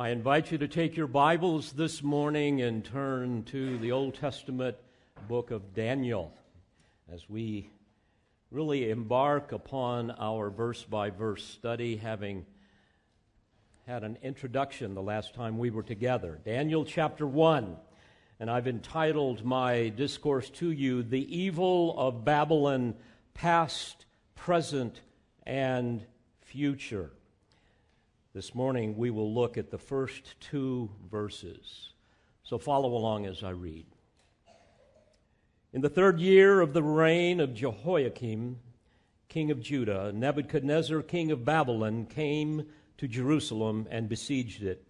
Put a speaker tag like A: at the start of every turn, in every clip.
A: I invite you to take your Bibles this morning and turn to the Old Testament book of Daniel as we really embark upon our verse by verse study, having had an introduction the last time we were together. Daniel chapter 1. And I've entitled my discourse to you, The Evil of Babylon, Past, Present, and Future. This morning we will look at the first two verses. So follow along as I read. In the third year of the reign of Jehoiakim, king of Judah, Nebuchadnezzar, king of Babylon, came to Jerusalem and besieged it.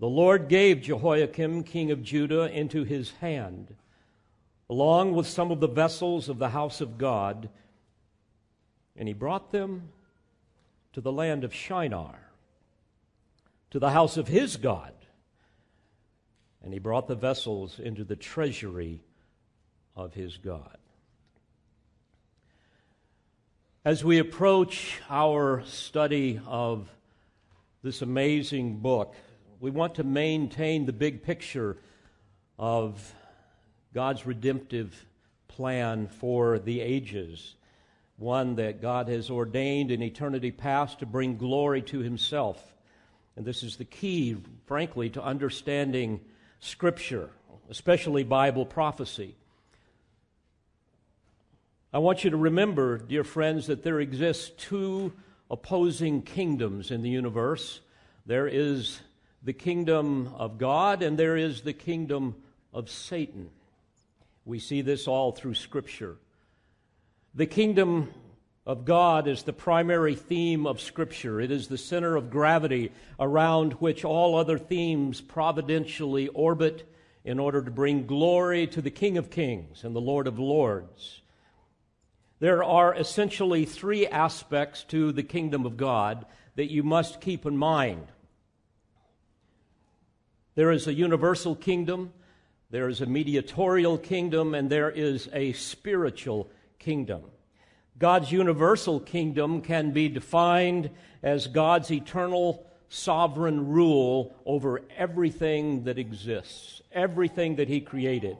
A: The Lord gave Jehoiakim, king of Judah, into his hand, along with some of the vessels of the house of God, and he brought them to the land of Shinar, to the house of his God. And he brought the vessels into the treasury of his God. As we approach our study of this amazing book, we want to maintain the big picture of God's redemptive plan for the ages one that God has ordained in eternity past to bring glory to Himself. And this is the key, frankly, to understanding Scripture, especially Bible prophecy. I want you to remember, dear friends, that there exist two opposing kingdoms in the universe. There is the kingdom of God, and there is the kingdom of Satan. We see this all through Scripture. The kingdom of God is the primary theme of Scripture. It is the center of gravity around which all other themes providentially orbit in order to bring glory to the King of Kings and the Lord of Lords. There are essentially three aspects to the kingdom of God that you must keep in mind. There is a universal kingdom, there is a mediatorial kingdom, and there is a spiritual kingdom. God's universal kingdom can be defined as God's eternal sovereign rule over everything that exists, everything that He created.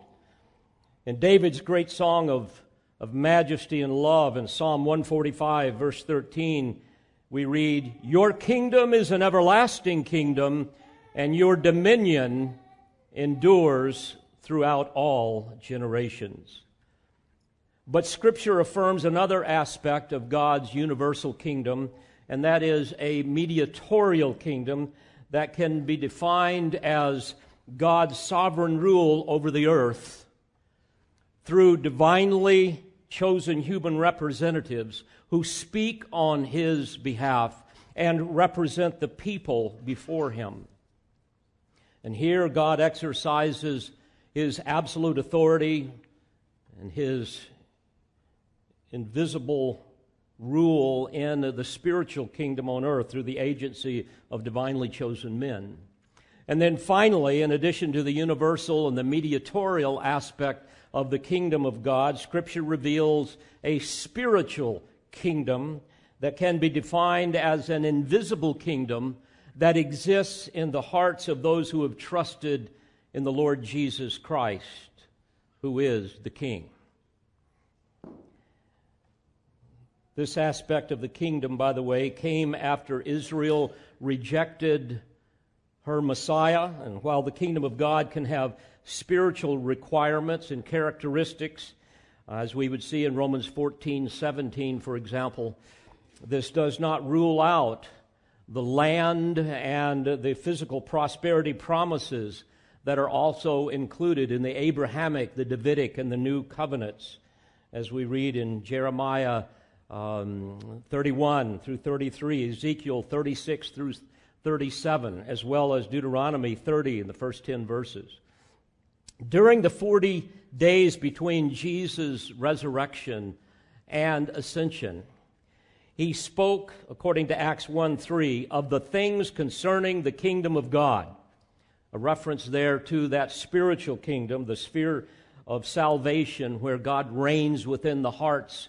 A: In David's great song of, of majesty and love in Psalm 145, verse 13, we read, Your kingdom is an everlasting kingdom, and your dominion endures throughout all generations. But Scripture affirms another aspect of God's universal kingdom, and that is a mediatorial kingdom that can be defined as God's sovereign rule over the earth through divinely chosen human representatives who speak on his behalf and represent the people before him. And here God exercises his absolute authority and his invisible rule in the spiritual kingdom on earth through the agency of divinely chosen men. And then finally, in addition to the universal and the mediatorial aspect of the kingdom of God, Scripture reveals a spiritual kingdom that can be defined as an invisible kingdom that exists in the hearts of those who have trusted in the Lord Jesus Christ, who is the King. This aspect of the kingdom, by the way, came after Israel rejected her Messiah. And while the kingdom of God can have spiritual requirements and characteristics, uh, as we would see in Romans 14 17, for example, this does not rule out the land and the physical prosperity promises that are also included in the Abrahamic, the Davidic, and the New covenants, as we read in Jeremiah um, 31 through 33, Ezekiel 36 through 37, as well as Deuteronomy 30 in the first 10 verses. During the 40 days between Jesus' resurrection and ascension, he spoke, according to Acts 1 3, of the things concerning the kingdom of God. A reference there to that spiritual kingdom, the sphere of salvation, where God reigns within the hearts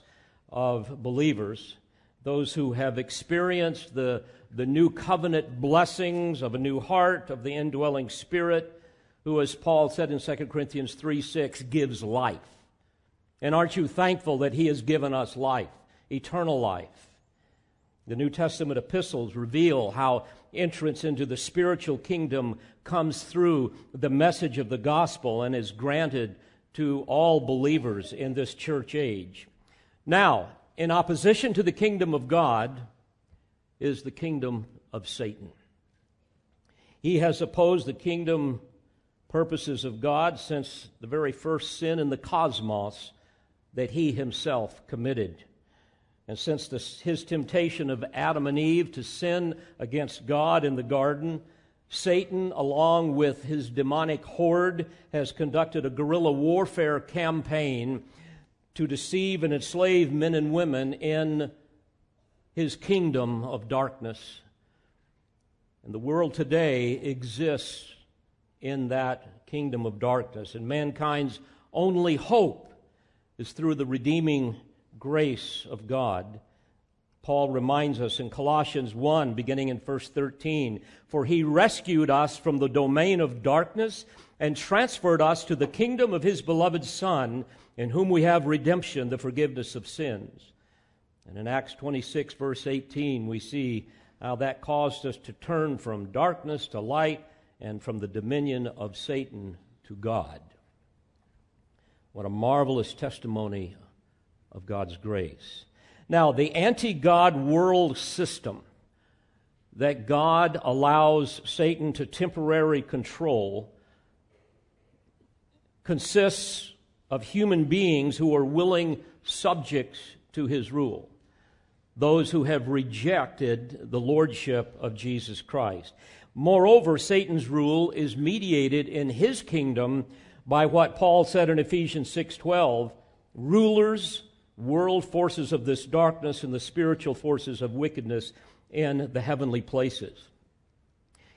A: of believers. those who have experienced the, the new covenant blessings of a new heart, of the indwelling spirit, who, as Paul said in 2 Corinthians 3 6, gives life. And aren't you thankful that he has given us life, eternal life? The New Testament epistles reveal how entrance into the spiritual kingdom comes through the message of the gospel and is granted to all believers in this church age. Now, in opposition to the kingdom of God is the kingdom of Satan. He has opposed the kingdom purposes of God since the very first sin in the cosmos that he himself committed. And since this, his temptation of Adam and Eve to sin against God in the garden, Satan, along with his demonic horde, has conducted a guerrilla warfare campaign to deceive and enslave men and women in his kingdom of darkness. And the world today exists in that kingdom of darkness. And mankind's only hope is through the redeeming grace of God. Paul reminds us in Colossians 1, beginning in verse 13 For he rescued us from the domain of darkness and transferred us to the kingdom of his beloved Son, in whom we have redemption, the forgiveness of sins. And in Acts 26, verse 18, we see how that caused us to turn from darkness to light and from the dominion of Satan to God. What a marvelous testimony of God's grace. Now, the anti God world system that God allows Satan to temporarily control consists of human beings who are willing subjects to his rule, those who have rejected the lordship of Jesus Christ. Moreover, Satan's rule is mediated in his kingdom by what Paul said in Ephesians 6:12, rulers world forces of this darkness and the spiritual forces of wickedness in the heavenly places.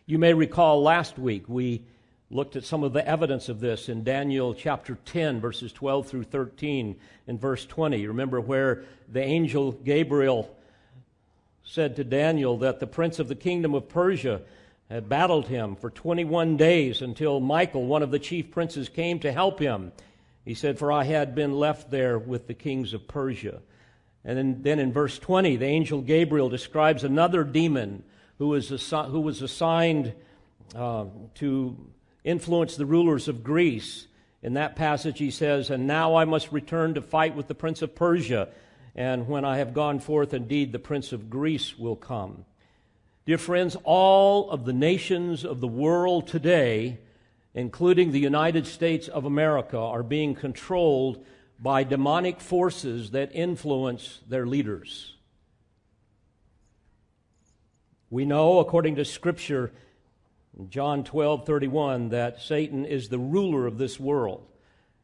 A: You may recall last week we looked at some of the evidence of this in Daniel chapter 10, verses 12 through 13, and verse 20. Remember where the angel Gabriel said to Daniel that the prince of the kingdom of Persia had battled him for 21 days until Michael, one of the chief princes, came to help him. He said, For I had been left there with the kings of Persia. And then, then in verse 20, the angel Gabriel describes another demon who was, assi- who was assigned uh, to influence the rulers of Greece. In that passage, he says, And now I must return to fight with the prince of Persia. And when I have gone forth, indeed, the prince of Greece will come. Dear friends, all of the nations of the world today including the United States of America, are being controlled by demonic forces that influence their leaders. We know, according to Scripture, John 12 31, that Satan is the ruler of this world,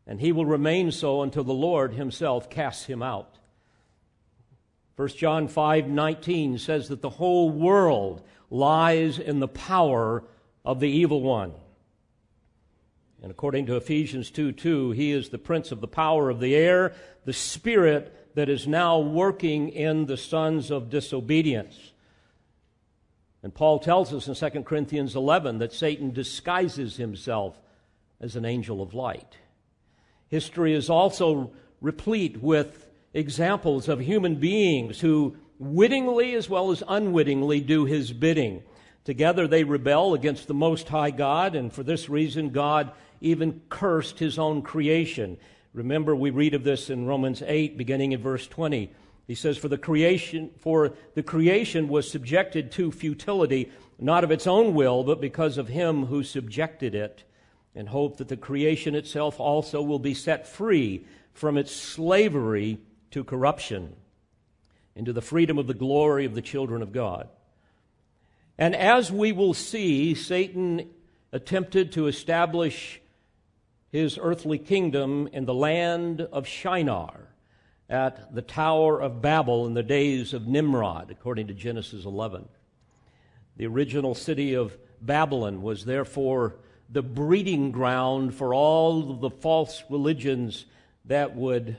A: and he will remain so until the Lord himself casts him out. 1 John 5 19 says that the whole world lies in the power of the evil one. And according to Ephesians 2 2, he is the prince of the power of the air, the spirit that is now working in the sons of disobedience. And Paul tells us in 2 Corinthians 11 that Satan disguises himself as an angel of light. History is also replete with examples of human beings who wittingly as well as unwittingly do his bidding. Together they rebel against the Most High God, and for this reason, God even cursed his own creation. Remember, we read of this in Romans 8, beginning in verse 20. He says, For the creation, for the creation was subjected to futility, not of its own will, but because of him who subjected it, and hope that the creation itself also will be set free from its slavery to corruption into the freedom of the glory of the children of God. And as we will see, Satan attempted to establish his earthly kingdom in the land of Shinar at the Tower of Babel in the days of Nimrod, according to Genesis 11. The original city of Babylon was therefore the breeding ground for all of the false religions that would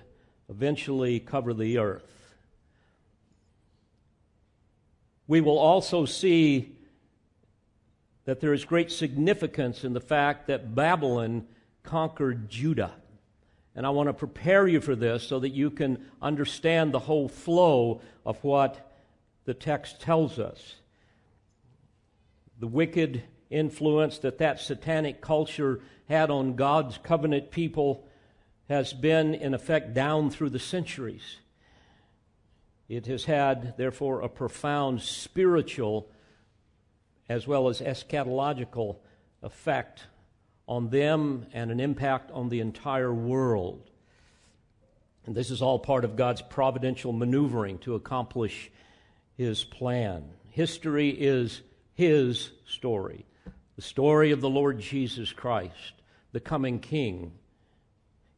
A: eventually cover the earth. we will also see that there is great significance in the fact that Babylon conquered Judah. And I want to prepare you for this so that you can understand the whole flow of what the text tells us. The wicked influence that that satanic culture had on God's covenant people has been, in effect, down through the centuries. It has had, therefore, a profound spiritual as well as eschatological effect on them and an impact on the entire world. And this is all part of God's providential maneuvering to accomplish His plan. History is His story, the story of the Lord Jesus Christ, the coming King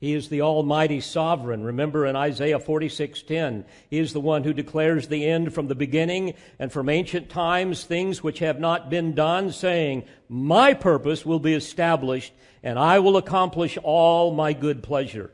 A: he is the almighty sovereign. Remember in Isaiah 46:10, he is the one who declares the end from the beginning and from ancient times things which have not been done, saying, "My purpose will be established, and I will accomplish all my good pleasure."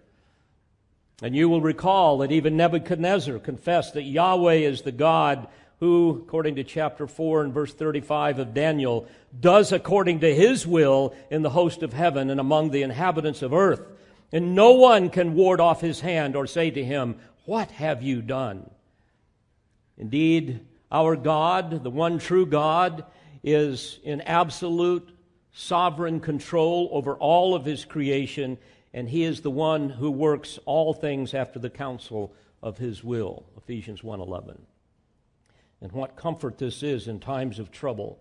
A: And you will recall that even Nebuchadnezzar confessed that Yahweh is the God who, according to chapter 4 and verse 35 of Daniel, does according to his will in the host of heaven and among the inhabitants of earth and no one can ward off his hand or say to him, What have you done? Indeed, our God, the one true God, is in absolute sovereign control over all of his creation, and he is the one who works all things after the counsel of his will. Ephesians 1:11. And what comfort this is in times of trouble.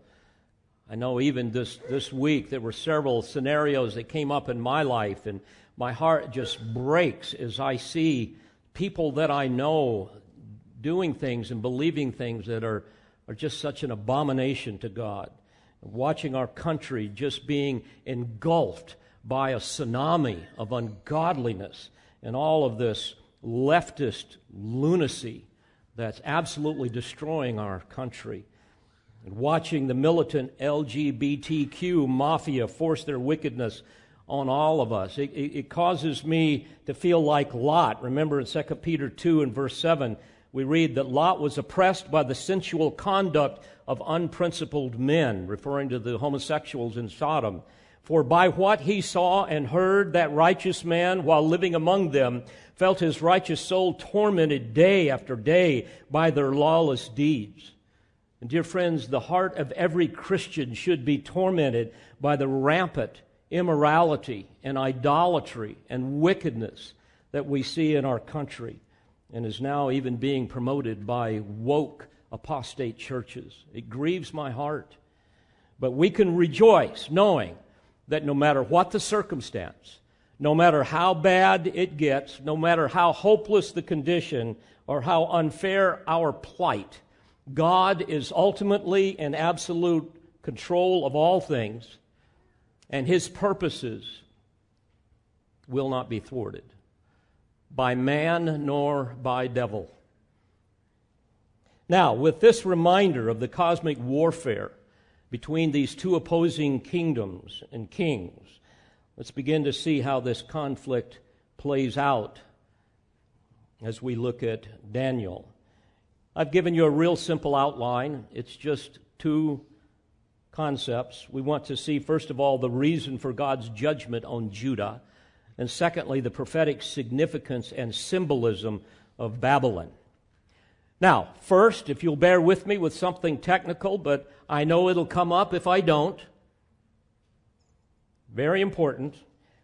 A: I know even this, this week there were several scenarios that came up in my life, and my heart just breaks as I see people that I know doing things and believing things that are, are just such an abomination to God. Watching our country just being engulfed by a tsunami of ungodliness and all of this leftist lunacy that's absolutely destroying our country. And watching the militant LGBTQ mafia force their wickedness on all of us. It, it, it, causes me to feel like Lot. Remember in 2 Peter 2 and verse 7, we read that Lot was oppressed by the sensual conduct of unprincipled men, referring to the homosexuals in Sodom. For by what he saw and heard, that righteous man, while living among them, felt his righteous soul tormented day after day by their lawless deeds. And dear friends, the heart of every Christian should be tormented by the rampant immorality and idolatry and wickedness that we see in our country and is now even being promoted by woke apostate churches. It grieves my heart. But we can rejoice knowing that no matter what the circumstance, no matter how bad it gets, no matter how hopeless the condition or how unfair our plight, God is ultimately in absolute control of all things and his purposes will not be thwarted by man nor by devil. Now, with this reminder of the cosmic warfare between these two opposing kingdoms and kings, let's begin to see how this conflict plays out as we look at Daniel. I've given you a real simple outline. It's just two concepts. We want to see, first of all, the reason for God's judgment on Judah, and secondly, the prophetic significance and symbolism of Babylon. Now, first, if you'll bear with me with something technical, but I know it'll come up if I don't. Very important.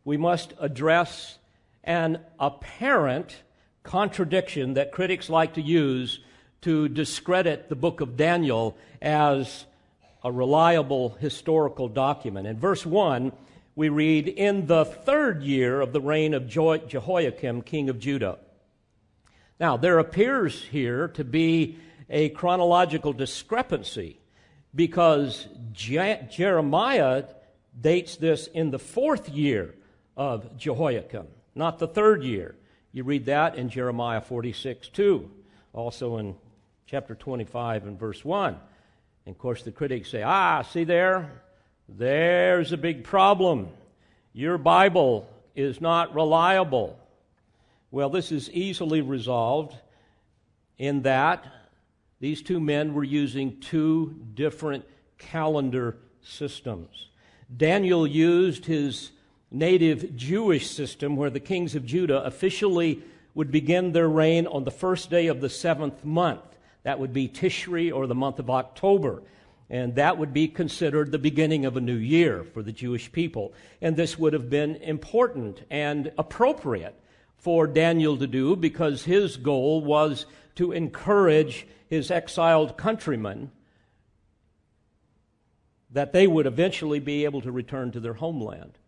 A: We must address an apparent contradiction that critics like to use to discredit the book of Daniel as a reliable historical document. In verse 1, we read, In the third year of the reign of Jehoiakim, king of Judah. Now, there appears here to be a chronological discrepancy because Je- Jeremiah dates this in the fourth year of Jehoiakim, not the third year. You read that in Jeremiah 46 2, also in chapter 25 and verse 1. And of course, the critics say, ah, see there? There's a big problem. Your Bible is not reliable. Well, this is easily resolved in that these two men were using two different calendar systems. Daniel used his native Jewish system where the kings of Judah officially would begin their reign on the first day of the seventh month. That would be Tishri or the month of October. And that would be considered the beginning of a new year for the Jewish people. And this would have been important and appropriate for Daniel to do because his goal was to encourage his exiled countrymen that they would eventually be able to return to their homeland.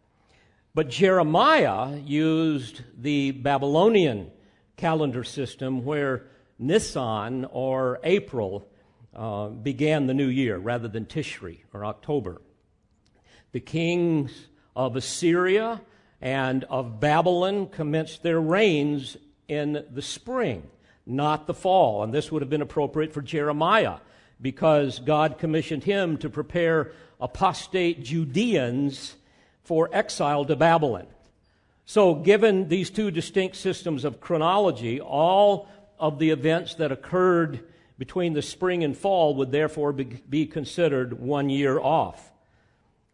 A: But Jeremiah used the Babylonian calendar system where Nisan or April uh, began the new year rather than Tishri or October. The kings of Assyria and of Babylon commenced their reigns in the spring, not the fall. And this would have been appropriate for Jeremiah because God commissioned him to prepare apostate Judeans for exile to Babylon. So, given these two distinct systems of chronology, all of the events that occurred between the spring and fall would therefore be considered one year off.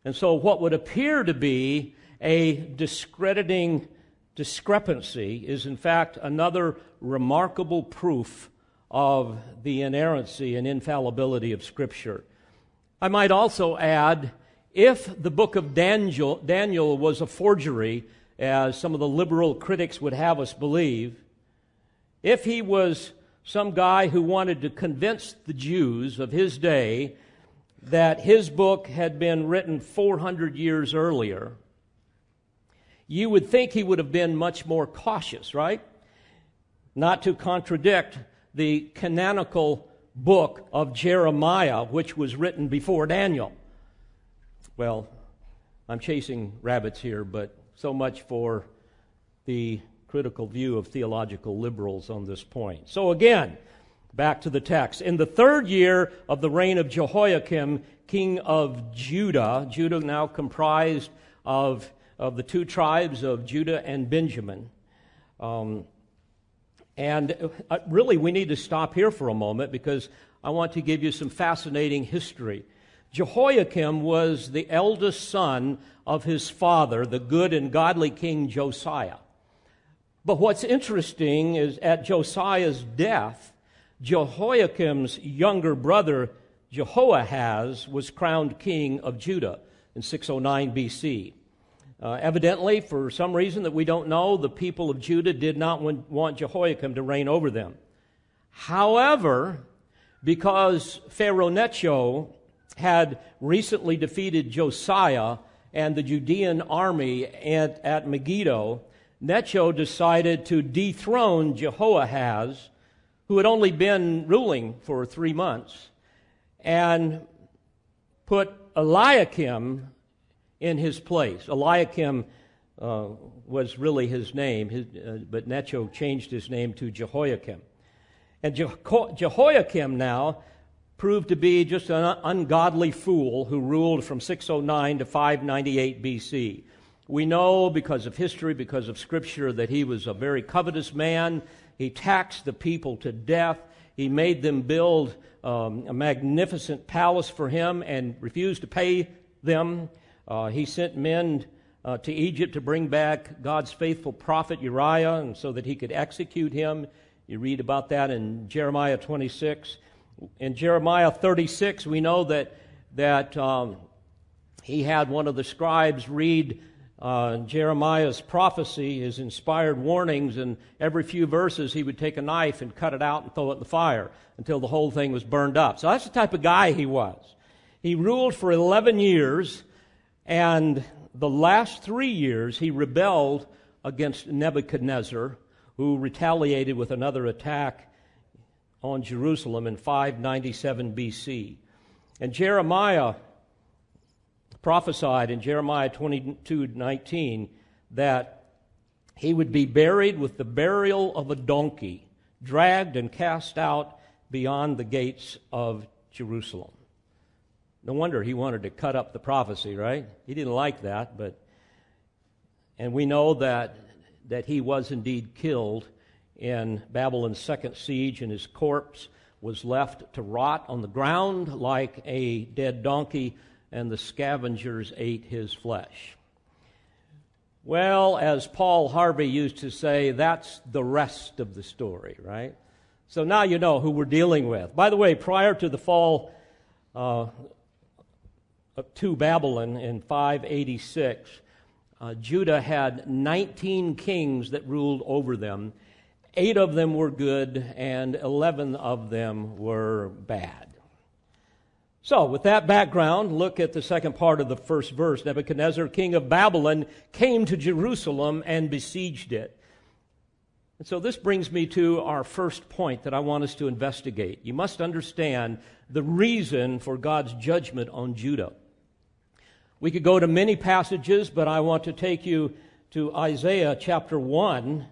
A: And so, what would appear to be a discrediting discrepancy is, in fact, another remarkable proof of the inerrancy and infallibility of Scripture. I might also add if the book of Daniel, Daniel was a forgery, as some of the liberal critics would have us believe, if he was some guy who wanted to convince the Jews of his day that his book had been written 400 years earlier, you would think he would have been much more cautious, right? Not to contradict the canonical book of Jeremiah, which was written before Daniel. Well, I'm chasing rabbits here, but so much for the critical view of theological liberals on this point. So again, back to the text. In the third year of the reign of Jehoiakim, king of Judah, Judah now comprised of, of the two tribes of Judah and Benjamin. Um, and uh, really, we need to stop here for a moment because I want to give you some fascinating history. Jehoiakim was the eldest son of his father, the good and godly king Josiah. But what's interesting is at Josiah's death, Jehoiakim's younger brother, Jehoahaz, was crowned king of Judah in 609 BC. Uh, evidently, for some reason that we don't know, the people of Judah did not want Jehoiakim to reign over them. However, because Pharaoh Necho had recently defeated Josiah and the Judean army at, at Megiddo, Necho decided to dethrone Jehoahaz, who had only been ruling for three months, and put Eliakim in his place. Eliakim uh, was really his name, his, uh, but Necho changed his name to Jehoiakim. And Jeho- Jehoiakim now proved to be just an ungodly fool who ruled from 609 to 598 BC. We know because of history, because of scripture, that he was a very covetous man. He taxed the people to death. He made them build um, a magnificent palace for him and refused to pay them. Uh, he sent men uh, to Egypt to bring back God's faithful prophet Uriah and so that he could execute him. You read about that in Jeremiah 26. In Jeremiah 36, we know that, that um, he had one of the scribes read uh, Jeremiah's prophecy, his inspired warnings, and every few verses he would take a knife and cut it out and throw it in the fire until the whole thing was burned up. So that's the type of guy he was. He ruled for 11 years, and the last three years he rebelled against Nebuchadnezzar, who retaliated with another attack on Jerusalem in 597 BC. And Jeremiah prophesied in Jeremiah 22 19 that he would be buried with the burial of a donkey, dragged and cast out beyond the gates of Jerusalem. No wonder he wanted to cut up the prophecy, right? He didn't like that, but and we know that that he was indeed killed in Babylon's second siege, and his corpse was left to rot on the ground like a dead donkey, and the scavengers ate his flesh. Well, as Paul Harvey used to say, that's the rest of the story, right? So now you know who we're dealing with. By the way, prior to the fall uh, to Babylon in 586, uh, Judah had 19 kings that ruled over them. Eight of them were good, and 11 of them were bad. So, with that background, look at the second part of the first verse. Nebuchadnezzar, king of Babylon, came to Jerusalem and besieged it. And so, this brings me to our first point that I want us to investigate. You must understand the reason for God's judgment on Judah. We could go to many passages, but I want to take you to Isaiah chapter 1.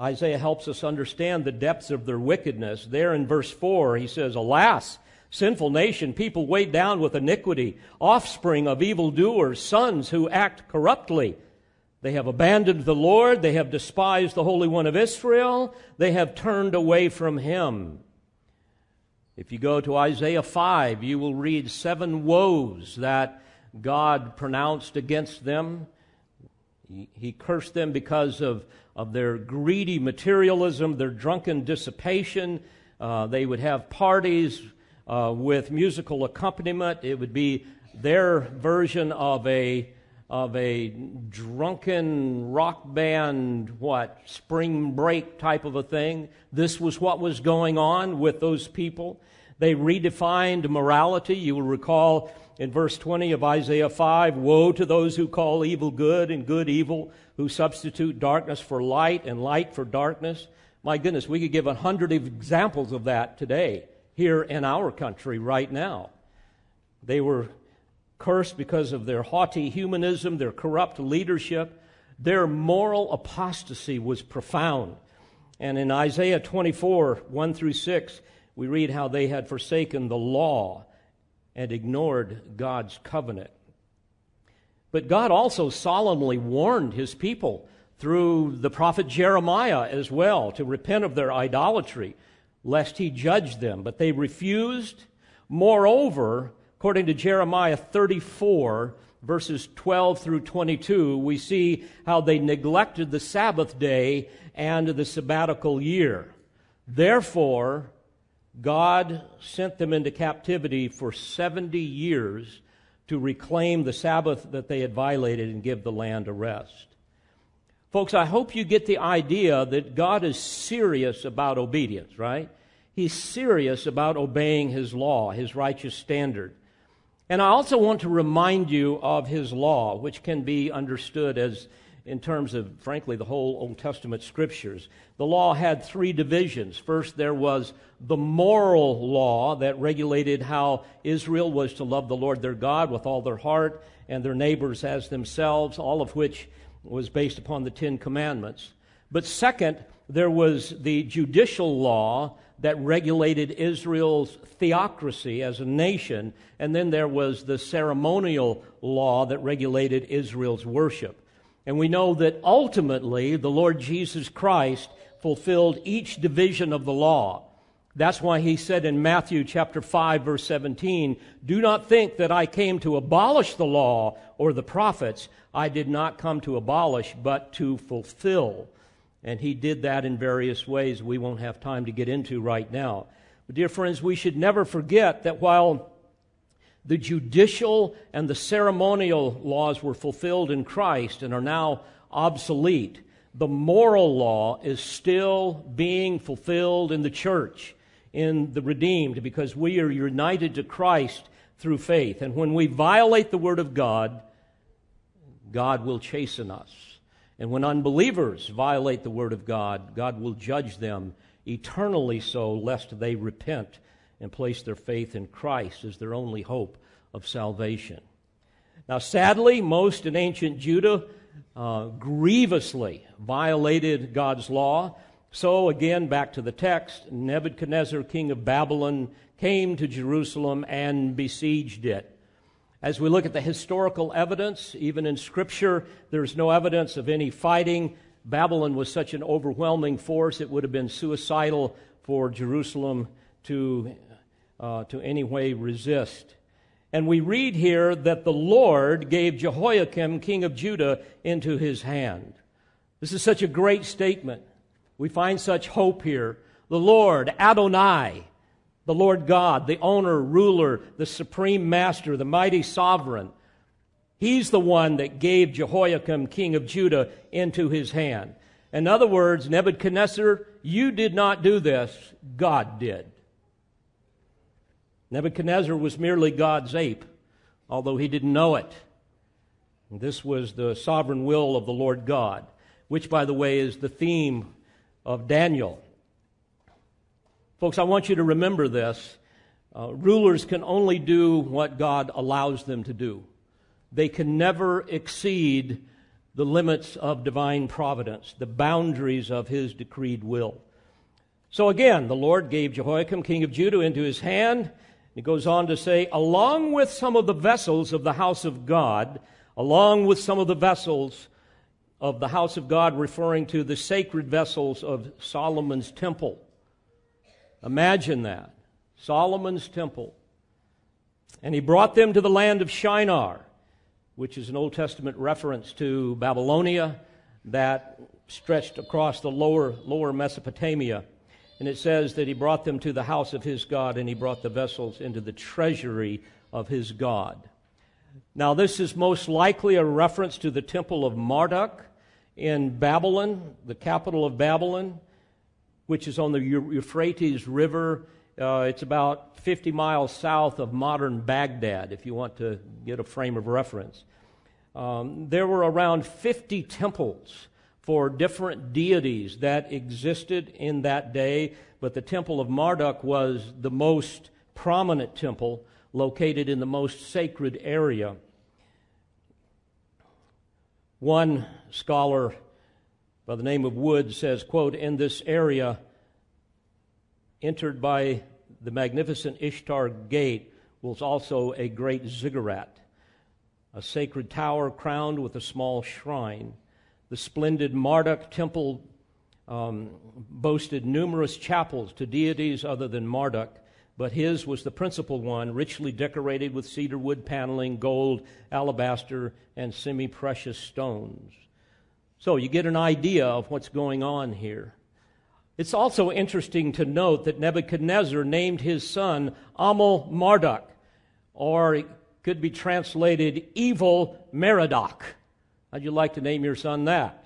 A: Isaiah helps us understand the depths of their wickedness. There in verse 4, he says, Alas, sinful nation, people weighed down with iniquity, offspring of evildoers, sons who act corruptly. They have abandoned the Lord, they have despised the Holy One of Israel, they have turned away from him. If you go to Isaiah 5, you will read seven woes that God pronounced against them. He, cursed them because of, of their greedy materialism, their drunken dissipation. Uh, they would have parties uh, with musical accompaniment. It would be their version of a of a drunken rock band, what, spring break type of a thing. This was what was going on with those people. They redefined morality. You will recall in verse 20 of Isaiah 5 Woe to those who call evil good and good evil, who substitute darkness for light and light for darkness. My goodness, we could give a hundred examples of that today here in our country right now. They were cursed because of their haughty humanism, their corrupt leadership. Their moral apostasy was profound. And in Isaiah 24, 1 through 6, we read how they had forsaken the law and ignored God's covenant. But God also solemnly warned his people through the prophet Jeremiah as well to repent of their idolatry, lest he judge them. But they refused. Moreover, according to Jeremiah 34, verses 12 through 22, we see how they neglected the Sabbath day and the sabbatical year. Therefore, God sent them into captivity for 70 years to reclaim the Sabbath that they had violated and give the land a rest. Folks, I hope you get the idea that God is serious about obedience, right? He's serious about obeying His law, His righteous standard. And I also want to remind you of His law, which can be understood as in terms of, frankly, the whole Old Testament scriptures. The law had three divisions. First, there was the moral law that regulated how Israel was to love the Lord their God with all their heart and their neighbors as themselves, all of which was based upon the Ten Commandments. But second, there was the judicial law that regulated Israel's theocracy as a nation, and then there was the ceremonial law that regulated Israel's worship. And we know that ultimately the Lord Jesus Christ fulfilled each division of the law. That's why he said in Matthew chapter 5 verse 17, "Do not think that I came to abolish the law or the prophets. I did not come to abolish, but to fulfill." And he did that in various ways we won't have time to get into right now. But dear friends, we should never forget that while the judicial and the ceremonial laws were fulfilled in Christ and are now obsolete. The moral law is still being fulfilled in the church, in the redeemed, because we are united to Christ through faith. And when we violate the Word of God, God will chasten us. And when unbelievers violate the Word of God, God will judge them eternally so, lest they repent and place their faith in Christ as their only hope of salvation. Now, sadly, most in ancient Judah uh, grievously violated God's law. So, again, back to the text Nebuchadnezzar, king of Babylon, came to Jerusalem and besieged it. As we look at the historical evidence, even in Scripture, there's no evidence of any fighting. Babylon was such an overwhelming force, it would have been suicidal for Jerusalem to, uh, to any way resist. And we read here that the Lord gave Jehoiakim, king of Judah, into his hand. This is such a great statement. We find such hope here. The Lord, Adonai, the Lord God, the owner, ruler, the supreme master, the mighty sovereign. He's the one that gave Jehoiakim, king of Judah, into his hand. In other words, Nebuchadnezzar, you did not do this, God did. Nebuchadnezzar was merely God's ape, although he didn't know it. This was the sovereign will of the Lord God, which, by the way, is the theme of Daniel. Folks, I want you to remember this. Uh, rulers can only do what God allows them to do, they can never exceed the limits of divine providence, the boundaries of his decreed will. So again, the Lord gave Jehoiakim, king of Judah, into his hand. He goes on to say, along with some of the vessels of the house of God, along with some of the vessels of the house of God, referring to the sacred vessels of Solomon's temple. Imagine that. Solomon's temple. And he brought them to the land of Shinar which is an Old Testament reference to Babylonia that stretched across the lower, lower Mesopotamia. And it says that he brought them to the house of his God and he brought the vessels into the treasury of his God. Now, this is most likely a reference to the temple of Marduk in Babylon, the capital of Babylon, which is on the Euphrates River uh, it's about 50 miles south of modern Baghdad, if you want to get a frame of reference. Um, there were around 50 temples for different deities that existed in that day, but the temple of Marduk was the most prominent temple located in the most sacred area. One scholar by the name of Wood says, quote, in this area, entered by the magnificent Ishtar Gate, was also a great ziggurat, a sacred tower crowned with a small shrine. The splendid Marduk temple um, boasted numerous chapels to deities other than Marduk, but his was the principal one, richly decorated with cedar wood paneling, gold, alabaster, and semi precious stones. So you get an idea of what's going on here. It's also interesting to note that Nebuchadnezzar named his son Amel Marduk, or it could be translated Evil Merodach. How'd you like to name your son that?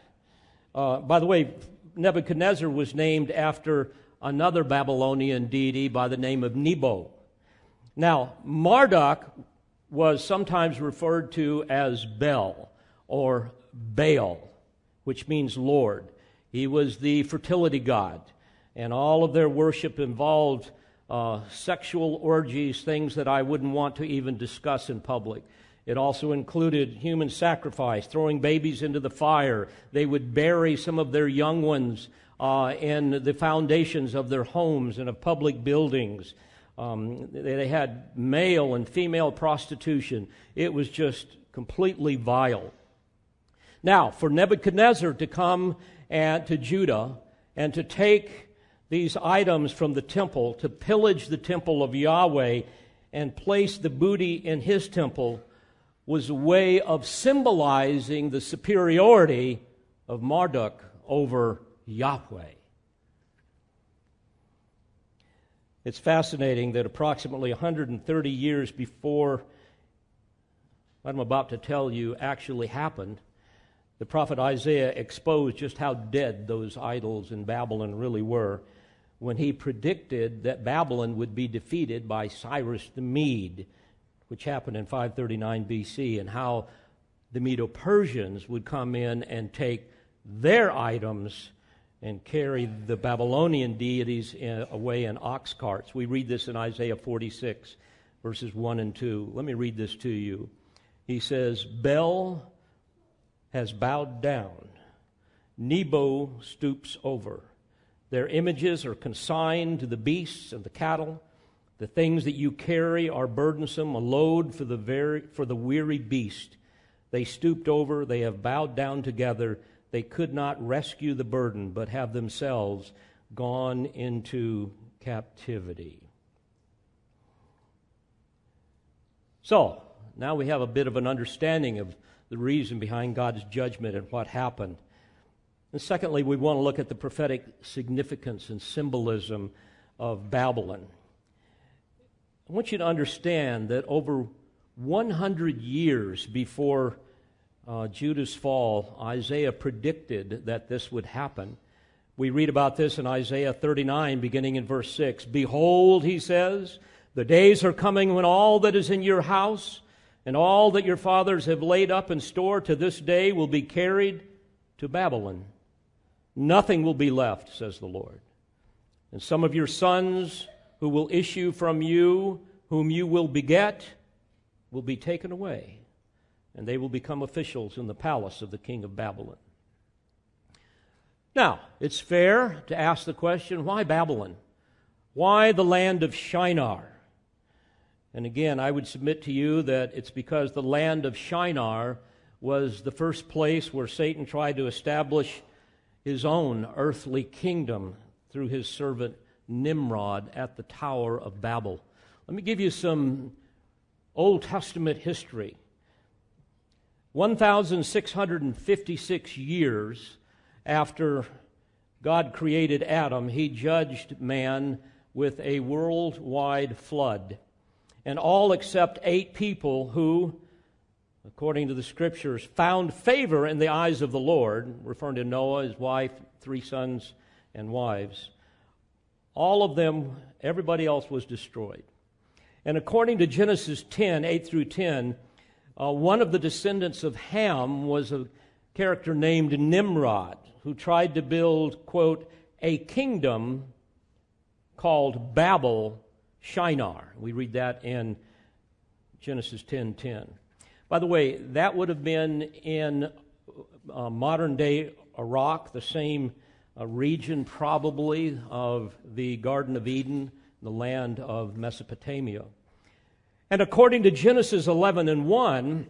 A: Uh, by the way, Nebuchadnezzar was named after another Babylonian deity by the name of Nebo. Now, Marduk was sometimes referred to as Bel or Baal, which means Lord. He was the fertility god, and all of their worship involved uh, sexual orgies, things that I wouldn't want to even discuss in public. It also included human sacrifice, throwing babies into the fire. They would bury some of their young ones uh, in the foundations of their homes and of public buildings. Um, they had male and female prostitution. It was just completely vile. Now, for Nebuchadnezzar to come and to Judah and to take these items from the temple, to pillage the temple of Yahweh and place the booty in his temple, was a way of symbolizing the superiority of Marduk over Yahweh. It's fascinating that approximately 130 years before what I'm about to tell you actually happened, the prophet Isaiah exposed just how dead those idols in Babylon really were when he predicted that Babylon would be defeated by Cyrus the Mede, which happened in 539 BC, and how the Medo Persians would come in and take their items and carry the Babylonian deities in, away in ox carts. We read this in Isaiah 46, verses 1 and 2. Let me read this to you. He says, Bel has bowed down. Nebo stoops over. Their images are consigned to the beasts and the cattle. The things that you carry are burdensome, a load for the, very, for the weary beast. They stooped over, they have bowed down together. They could not rescue the burden, but have themselves gone into captivity. So, now we have a bit of an understanding of the reason behind God's judgment and what happened. And secondly, we want to look at the prophetic significance and symbolism of Babylon. I want you to understand that over 100 years before uh, Judah's fall, Isaiah predicted that this would happen. We read about this in Isaiah 39, beginning in verse 6. Behold, he says, the days are coming when all that is in your house and all that your fathers have laid up in store to this day will be carried to Babylon. Nothing will be left, says the Lord. And some of your sons who will issue from you, whom you will beget, will be taken away, and they will become officials in the palace of the king of Babylon. Now, it's fair to ask the question why Babylon? Why the land of Shinar? And again, I would submit to you that it's because the land of Shinar was the first place where Satan tried to establish his own earthly kingdom through his servant Nimrod at the Tower of Babel. Let me give you some Old Testament history. 1,656 years after God created Adam, he judged man with a worldwide flood. And all except eight people who, according to the scriptures, found favor in the eyes of the Lord, referring to Noah, his wife, three sons, and wives. All of them, everybody else was destroyed. And according to Genesis 10, 8 through 10, uh, one of the descendants of Ham was a character named Nimrod, who tried to build, quote, a kingdom called Babel Shinar. We read that in Genesis 10:10. 10, 10. By the way, that would have been in uh, modern day Iraq, the same uh, region probably of the Garden of Eden, the land of Mesopotamia. And according to Genesis 11 and 1,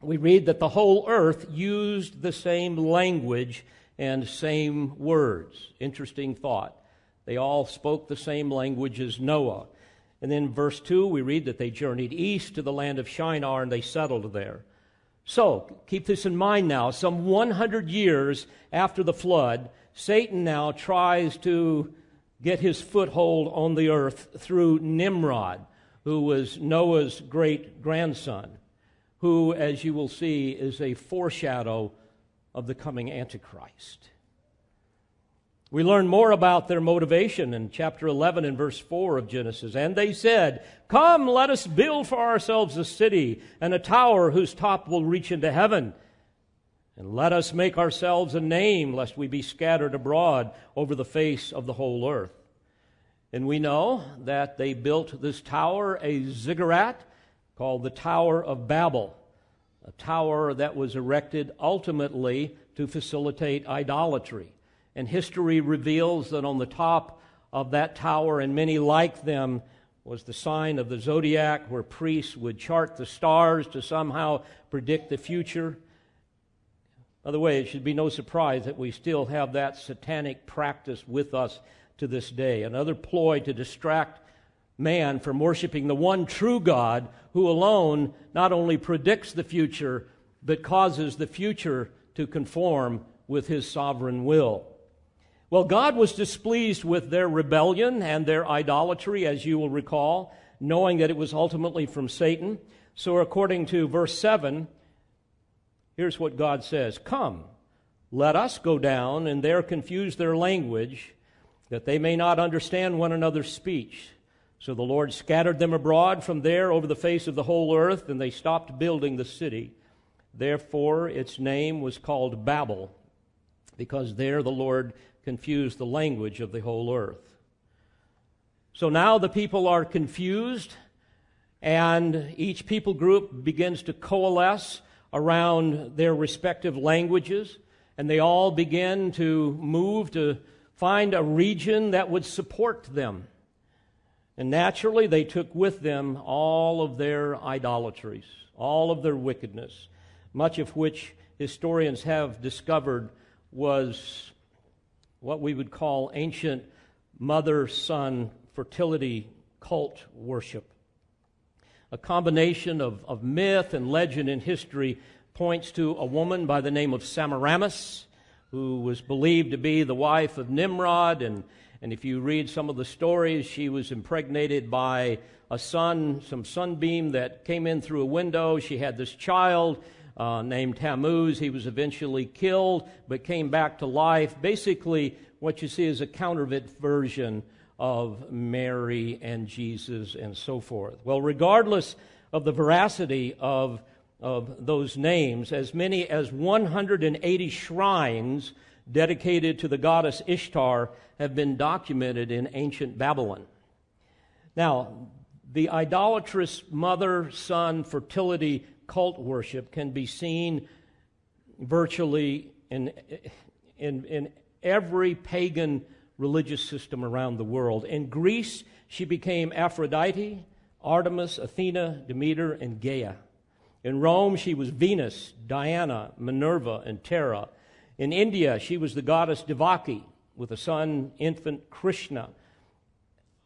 A: we read that the whole earth used the same language and same words. Interesting thought. They all spoke the same language as Noah. And then verse 2, we read that they journeyed east to the land of Shinar and they settled there. So, keep this in mind now. Some 100 years after the flood, Satan now tries to get his foothold on the earth through Nimrod, who was Noah's great grandson, who, as you will see, is a foreshadow of the coming Antichrist. We learn more about their motivation in chapter 11 and verse 4 of Genesis. And they said, Come, let us build for ourselves a city and a tower whose top will reach into heaven. And let us make ourselves a name, lest we be scattered abroad over the face of the whole earth. And we know that they built this tower, a ziggurat, called the Tower of Babel, a tower that was erected ultimately to facilitate idolatry. And history reveals that on the top of that tower and many like them was the sign of the zodiac, where priests would chart the stars to somehow predict the future. By the way, it should be no surprise that we still have that satanic practice with us to this day. Another ploy to distract man from worshiping the one true God who alone not only predicts the future, but causes the future to conform with his sovereign will. Well, God was displeased with their rebellion and their idolatry, as you will recall, knowing that it was ultimately from Satan. So, according to verse 7, here's what God says Come, let us go down and there confuse their language, that they may not understand one another's speech. So the Lord scattered them abroad from there over the face of the whole earth, and they stopped building the city. Therefore, its name was called Babel, because there the Lord confused the language of the whole earth. So now the people are confused, and each people group begins to coalesce around their respective languages, and they all begin to move to find a region that would support them. And naturally, they took with them all of their idolatries, all of their wickedness, much of which historians have discovered was what we would call ancient mother son fertility cult worship. a combination of, of myth and legend and history, points to a woman by the name of Semiramis, who was believed to be the wife of Nimrod. And, and if you read some of the stories, she was impregnated by a sun, some sunbeam that came in through a window. She had this child uh, named Tammuz. He was eventually killed, but came back to life. Basically, what you see is a counterfeit version of Mary and Jesus and so forth. Well, regardless of the veracity of, of those names, as many as 180 shrines dedicated to the goddess Ishtar have been documented in ancient Babylon. Now, the idolatrous mother son fertility cult worship can be seen virtually in, in, in every pagan religious system around the world. In Greece, she became Aphrodite, Artemis, Athena, Demeter, and Gaia. In Rome, she was Venus, Diana, Minerva, and Terra. In India, she was the goddess Devaki with a son, infant Krishna,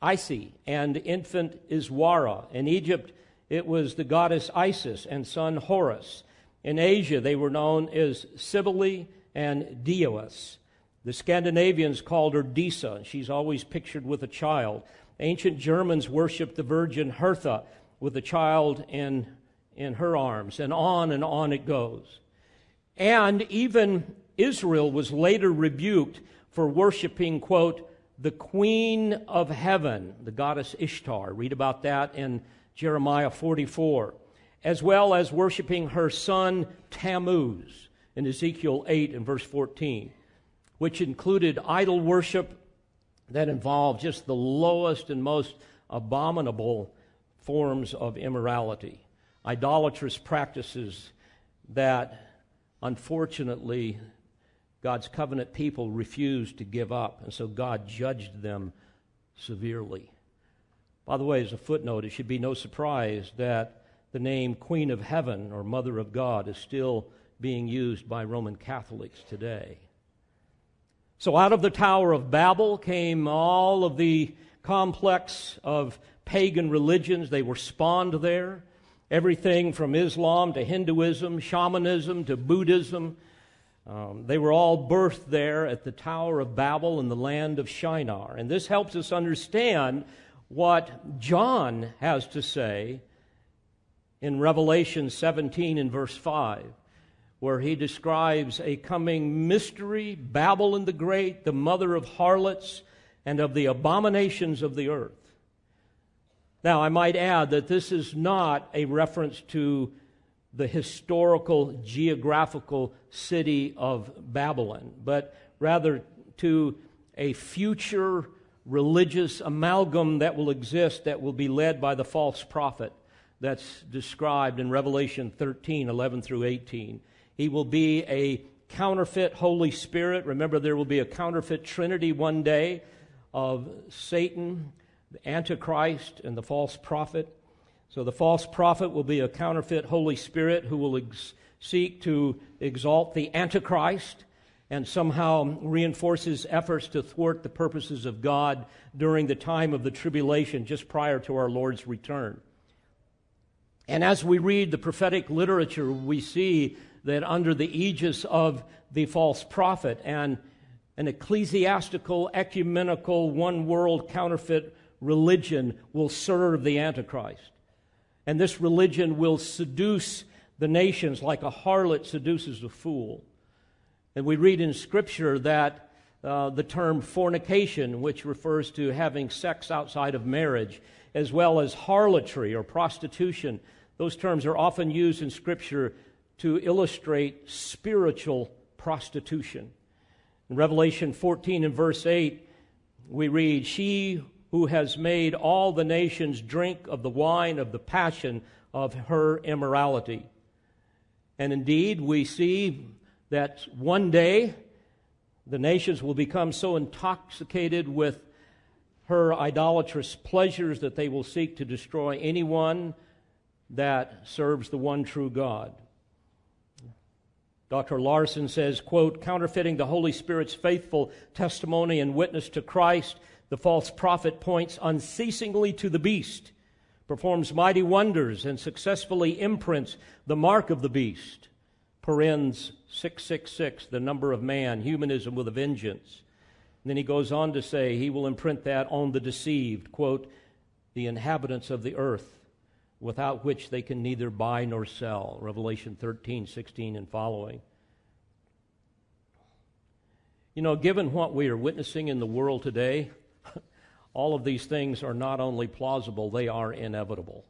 A: Isi, and infant Iswara. In Egypt, it was the goddess Isis and son Horus. In Asia, they were known as Cybele and Dioas. The Scandinavians called her Disa, she's always pictured with a child. Ancient Germans worshiped the Virgin Hertha with a child in, in her arms, and on and on it goes. And even Israel was later rebuked for worshiping, quote, the Queen of Heaven, the goddess Ishtar. Read about that in Jeremiah 44, as well as worshiping her son Tammuz in Ezekiel 8 and verse 14, which included idol worship that involved just the lowest and most abominable forms of immorality, idolatrous practices that unfortunately God's covenant people refused to give up, and so God judged them severely. By the way, as a footnote, it should be no surprise that the name Queen of Heaven or Mother of God is still being used by Roman Catholics today. So, out of the Tower of Babel came all of the complex of pagan religions. They were spawned there. Everything from Islam to Hinduism, shamanism to Buddhism. Um, they were all birthed there at the Tower of Babel in the land of Shinar. And this helps us understand what John has to say in Revelation 17 and verse 5, where he describes a coming mystery, Babylon the Great, the mother of harlots and of the abominations of the earth. Now, I might add that this is not a reference to the historical, geographical city of Babylon, but rather to a future religious amalgam that will exist that will be led by the false prophet that's described in Revelation 13 11 through 18. He will be a counterfeit Holy Spirit. Remember, there will be a counterfeit Trinity one day of Satan, the Antichrist, and the false prophet. So the false prophet will be a counterfeit Holy Spirit who will ex- seek to exalt the Antichrist and somehow reinforces efforts to thwart the purposes of God during the time of the tribulation just prior to our Lord's return. And as we read the prophetic literature, we see that under the aegis of the false prophet and an ecclesiastical, ecumenical, one world counterfeit religion will serve the Antichrist. And this religion will seduce the nations like a harlot seduces a fool. And we read in Scripture that uh, the term fornication, which refers to having sex outside of marriage, as well as harlotry or prostitution, those terms are often used in Scripture to illustrate spiritual prostitution. In Revelation 14 and verse 8, we read, She who has made all the nations drink of the wine of the passion of her immorality. And indeed, we see that one day the nations will become so intoxicated with her idolatrous pleasures that they will seek to destroy anyone that serves the one true God. Dr. Larson says, quote, counterfeiting the Holy Spirit's faithful testimony and witness to Christ, the false prophet points unceasingly to the beast performs mighty wonders, and successfully imprints the mark of the beast. Parens 666, the number of man, humanism with a vengeance. And then he goes on to say he will imprint that on the deceived, quote, the inhabitants of the earth, without which they can neither buy nor sell. Revelation 13, 16, and following. You know, given what we are witnessing in the world today, all of these things are not only plausible, they are inevitable.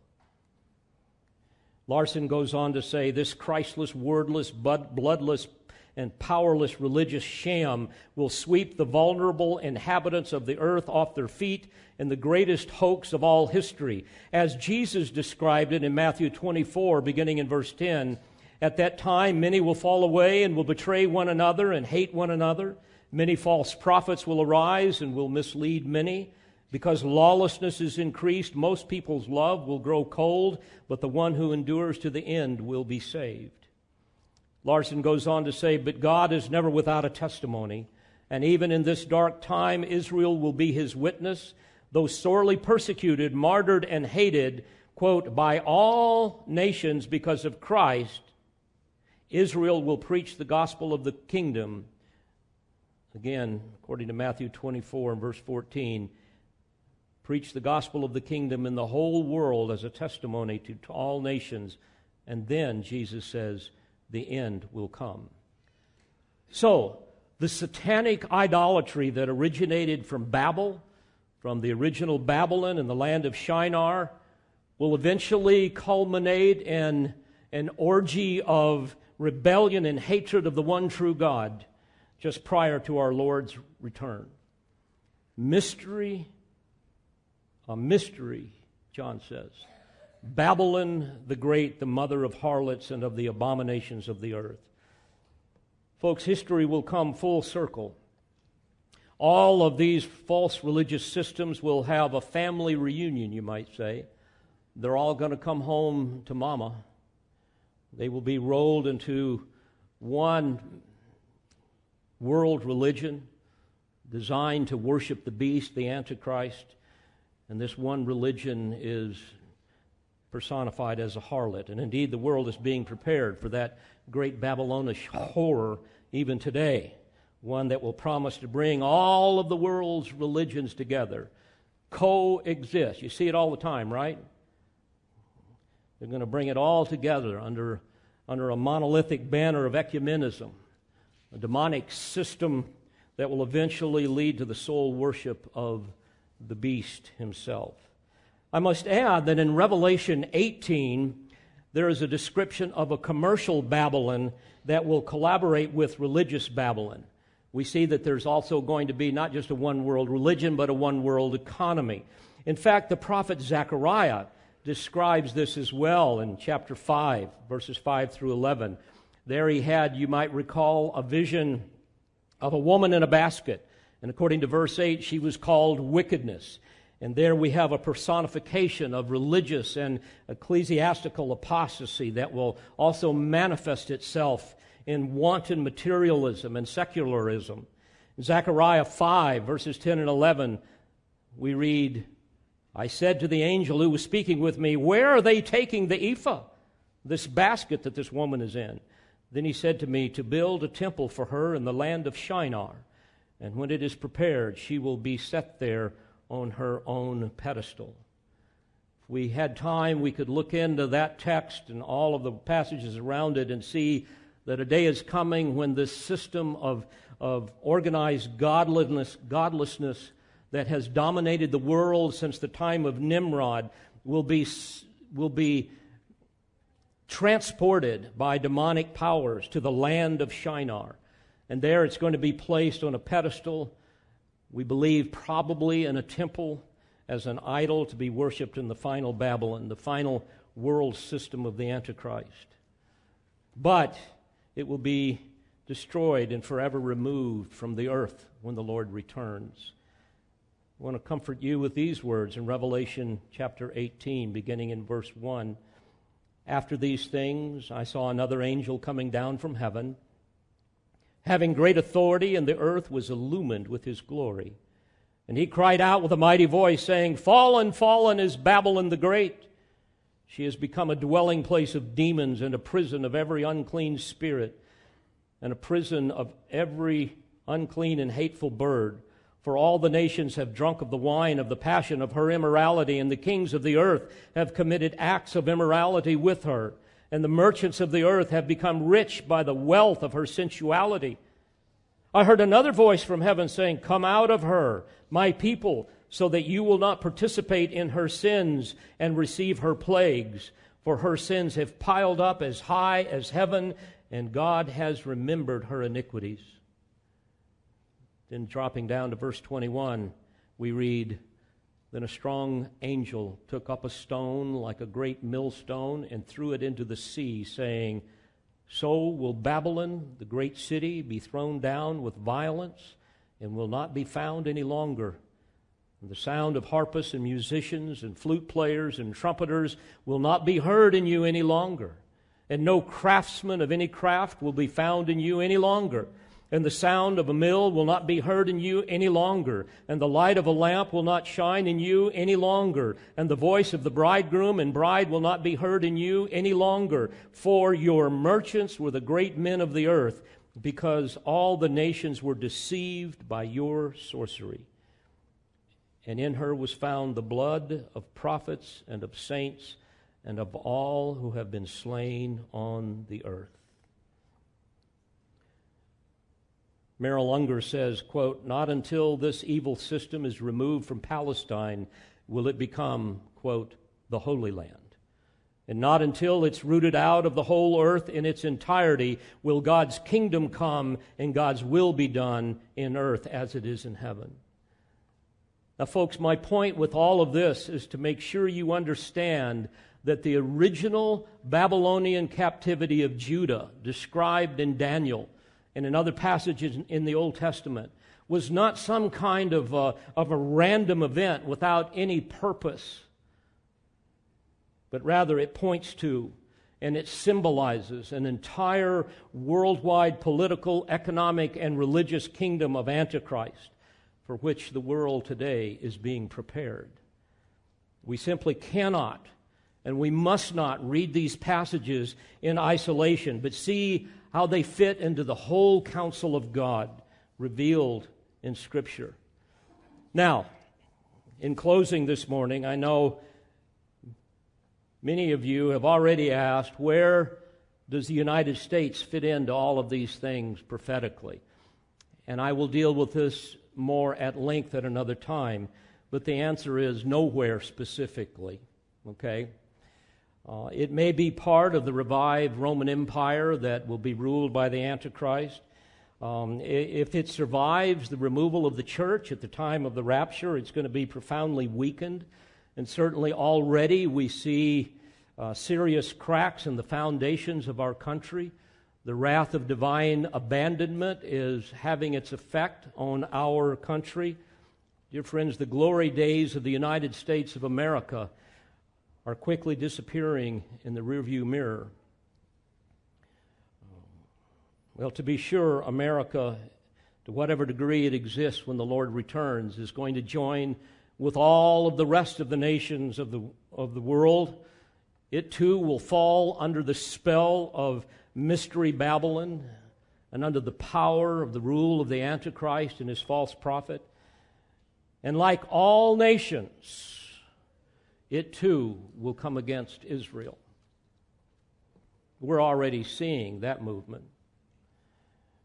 A: Larson goes on to say this Christless, wordless, bloodless, and powerless religious sham will sweep the vulnerable inhabitants of the earth off their feet in the greatest hoax of all history. As Jesus described it in Matthew 24, beginning in verse 10, at that time many will fall away and will betray one another and hate one another. Many false prophets will arise and will mislead many. Because lawlessness is increased, most people's love will grow cold, but the one who endures to the end will be saved. Larson goes on to say, But God is never without a testimony, and even in this dark time, Israel will be his witness, though sorely persecuted, martyred, and hated, quote, by all nations because of Christ. Israel will preach the gospel of the kingdom. Again, according to Matthew 24 and verse 14, preach the gospel of the kingdom in the whole world as a testimony to, all nations. And then, Jesus says, the end will come. So, the satanic idolatry that originated from Babel, from the original Babylon in the land of Shinar, will eventually culminate in an orgy of rebellion and hatred of the one true God just prior to our Lord's return. Mystery a mystery, John says. Babylon the Great, the mother of harlots and of the abominations of the earth. Folks, history will come full circle. All of these false religious systems will have a family reunion, you might say. They're all going to come home to mama. They will be rolled into one world religion designed to worship the beast, the Antichrist and this one religion is personified as a harlot. And indeed, the world is being prepared for that great Babylonish horror even today, one that will promise to bring all of the world's religions together, coexist. You see it all the time, right? They're going to bring it all together under, under a monolithic banner of ecumenism, a demonic system that will eventually lead to the sole worship of the beast himself. I must add that in Revelation 18, there is a description of a commercial Babylon that will collaborate with religious Babylon. We see that there's also going to be not just a one world religion, but a one world economy. In fact, the prophet Zechariah describes this as well in chapter 5, verses 5 through 11. There he had, you might recall, a vision of a woman in a basket and according to verse 8, she was called wickedness. And there we have a personification of religious and ecclesiastical apostasy that will also manifest itself in wanton materialism and secularism. In Zechariah 5, verses 10 and 11, we read, I said to the angel who was speaking with me, Where are they taking the ephah, this basket that this woman is in? Then he said to me, To build a temple for her in the land of Shinar and when it is prepared, she will be set there on her own pedestal. If we had time, we could look into that text and all of the passages around it and see that a day is coming when this system of, of organized godlessness, godlessness that has dominated the world since the time of Nimrod will be, will be transported by demonic powers to the land of Shinar. And there it's going to be placed on a pedestal, we believe probably in a temple as an idol to be worshiped in the final Babylon, the final world system of the Antichrist. But it will be destroyed and forever removed from the earth when the Lord returns. I want to comfort you with these words in Revelation chapter 18, beginning in verse 1. After these things, I saw another angel coming down from heaven having great authority, and the earth was illumined with his glory. And he cried out with a mighty voice, saying, Fallen, fallen is Babylon the Great, She has become a dwelling place of demons and a prison of every unclean spirit and a prison of every unclean and hateful bird. For all the nations have drunk of the wine of the passion of her immorality, and the kings of the earth have committed acts of immorality with her, and the merchants of the earth have become rich by the wealth of her sensuality. I heard another voice from heaven saying, Come out of her, my people, so that you will not participate in her sins and receive her plagues. For her sins have piled up as high as heaven, and God has remembered her iniquities. Then, dropping down to verse 21, we read, Then a strong angel took up a stone like a great millstone and threw it into the sea, saying, So will Babylon, the great city, be thrown down with violence and will not be found any longer. And the sound of harpists and musicians and flute players and trumpeters will not be heard in you any longer. And no craftsman of any craft will be found in you any longer. And the sound of a mill will not be heard in you any longer. And the light of a lamp will not shine in you any longer. And the voice of the bridegroom and bride will not be heard in you any longer. For your merchants were the great men of the earth, because all the nations were deceived by your sorcery and in her was found the blood of prophets and of saints and of all who have been slain on the earth. Merrill Unger says, quote, Not until this evil system is removed from Palestine will it become, quote, the Holy Land. And not until it's rooted out of the whole earth in its entirety will God's kingdom come and God's will be done in earth as it is in heaven. Now, folks, my point with all of this is to make sure you understand that the original Babylonian captivity of Judah, described in Daniel in other passages in the Old Testament, was not some kind of a, of a random event without any purpose, but rather it points to and it symbolizes an entire worldwide political, economic, and religious kingdom of Antichrist for which the world today is being prepared. We simply cannot and we must not read these passages in isolation, but see how they fit into the whole counsel of God revealed in Scripture. Now, in closing this morning, I know many of you have already asked where does the United States fit into all of these things prophetically? And I will deal with this more at length at another time, but the answer is nowhere specifically. Okay? Uh, it may be part of the revived Roman Empire that will be ruled by the Antichrist. Um, if it survives the removal of the church at the time of the rapture, it's going to be profoundly weakened. And certainly already we see uh, serious cracks in the foundations of our country. The wrath of divine abandonment is having its effect on our country. Dear friends, the glory days of the United States of America are quickly disappearing in the rearview mirror. Well, to be sure, America, to whatever degree it exists when the Lord returns, is going to join with all of the rest of the nations of the, of the world. It too will fall under the spell of mystery Babylon and under the power of the rule of the Antichrist and his false prophet. And like all nations, it too will come against Israel. We're already seeing that movement.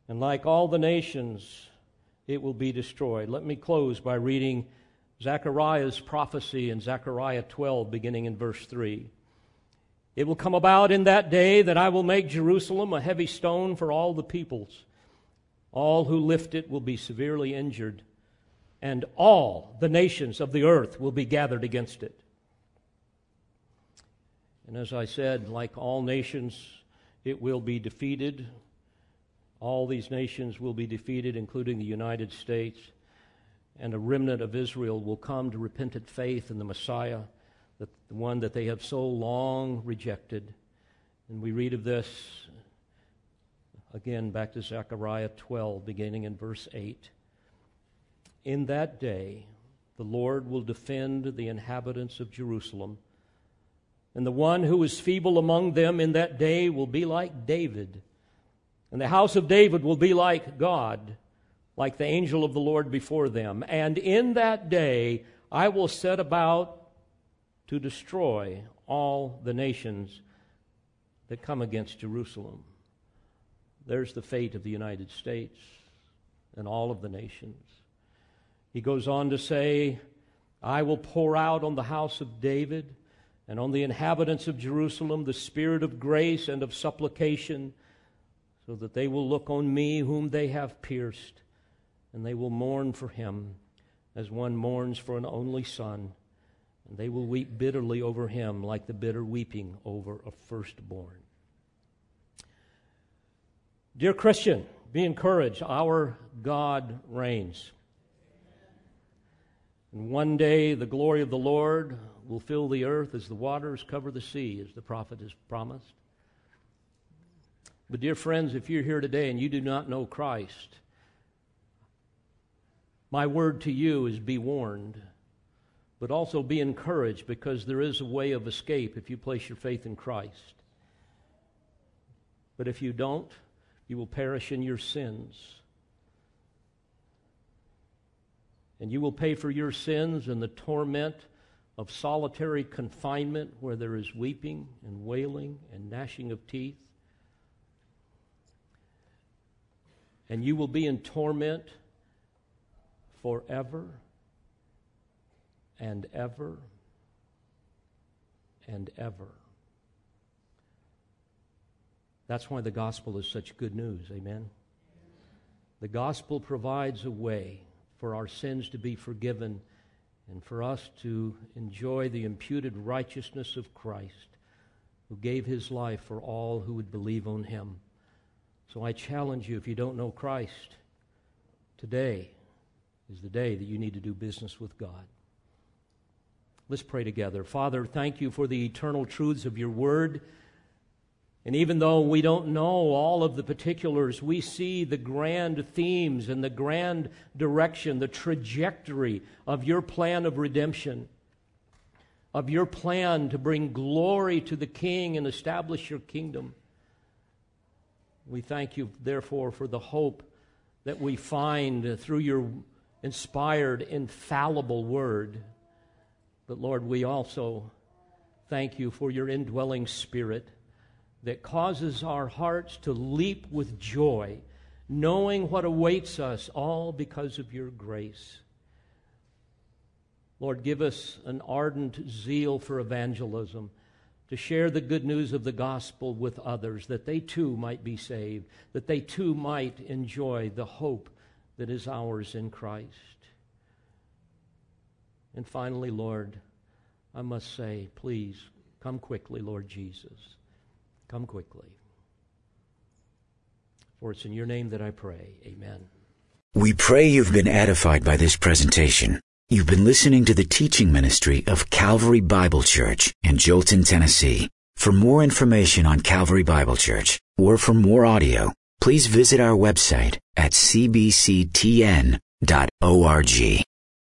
A: And like all the nations, it will be destroyed. Let me close by reading Zechariah's prophecy in Zechariah 12, beginning in verse 3. It will come about in that day that I will make Jerusalem a heavy stone for all the peoples. All who lift it will be severely injured, and all the nations of the earth will be gathered against it. And as I said, like all nations, it will be defeated. All these nations will be defeated, including the United States, and a remnant of Israel will come to repentant faith in the Messiah the one that they have so long rejected. And we read of this again back to Zechariah 12, beginning in verse 8. In that day, the Lord will defend the inhabitants of Jerusalem, And the one who is feeble among them in that day will be like David. And the house of David will be like God, like the angel of the Lord before them. And in that day I will set about to destroy all the nations that come against Jerusalem. There's the fate of the United States and all of the nations. He goes on to say, I will pour out on the house of David and on the inhabitants of Jerusalem the spirit of grace and of supplication, so that they will look on me whom they have pierced, and they will mourn for him as one mourns for an only son, and they will weep bitterly over him like the bitter weeping over a firstborn. Dear Christian, be encouraged. Our God reigns. And one day the glory of the Lord will fill the earth as the waters cover the sea, as the prophet has promised. But, dear friends, if you're here today and you do not know Christ, my word to you is be warned, but also be encouraged because there is a way of escape if you place your faith in Christ. But if you don't, you will perish in your sins. And you will pay for your sins in the torment of solitary confinement where there is weeping and wailing and gnashing of teeth. And you will be in torment forever and ever and ever. That's why the gospel is such good news. Amen. The gospel provides a way for our sins to be forgiven and for us to enjoy the imputed righteousness of Christ, who gave his life for all who would believe on him. So I challenge you, if you don't know Christ, today is the day that you need to do business with God. Let's pray together. Father, thank you for the eternal truths of your word. And even though we don't know all of the particulars, we see the grand themes and the grand direction, the trajectory of your plan of redemption, of your plan to bring glory to the King and establish your kingdom. We thank you, therefore, for the hope that we find through your inspired, infallible word. But Lord, we also thank you for your indwelling spirit that causes our hearts to leap with joy, knowing what awaits us, all because of your grace. Lord, give us an ardent zeal for evangelism, to share the good news of the gospel with others, that they too might be saved, that they too might enjoy the hope that is ours in Christ. And finally, Lord, I must say, please come quickly, Lord Jesus. Come quickly. For it's in your name that I pray. Amen.
B: We pray you've been edified by this presentation. You've been listening to the teaching ministry of Calvary Bible Church in Jolton, Tennessee. For more information on Calvary Bible Church or for more audio, please visit our website at cbctn.org.